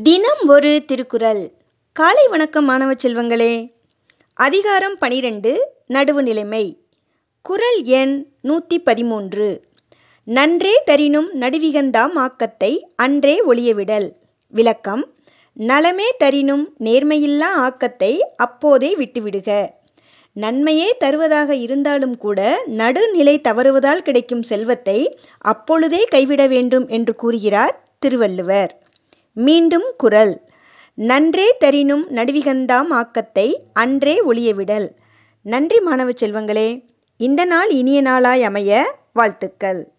தினம் ஒரு திருக்குறள். காலை வணக்கம் மாணவ செல்வங்களே. அதிகாரம் பனிரெண்டு நடுவு நிலைமை. குறள் எண் நூற்றி பதிமூன்று. நன்றே தரினும் நடுவிகந்தாம் ஆக்கத்தை அன்றே ஒளியவிடல். விளக்கம் நலமே தரினும் நேர்மையில்லா ஆக்கத்தை அப்போதே விட்டுவிடுக. நன்மையே தருவதாக இருந்தாலும் கூட நடுநிலை தவறுவதால் கிடைக்கும் செல்வத்தை அப்பொழுதே கைவிட வேண்டும் என்று கூறுகிறார் திருவள்ளுவர். மீண்டும் குறள் நன்றே தரினும் நடுவிகந்தாம் ஆக்கத்தை அன்றே ஒழியவிடல் நன்றி மாணவ செல்வங்களே இந்த நாள் இனிய நாளாய் அமைய வாழ்த்துக்கள்.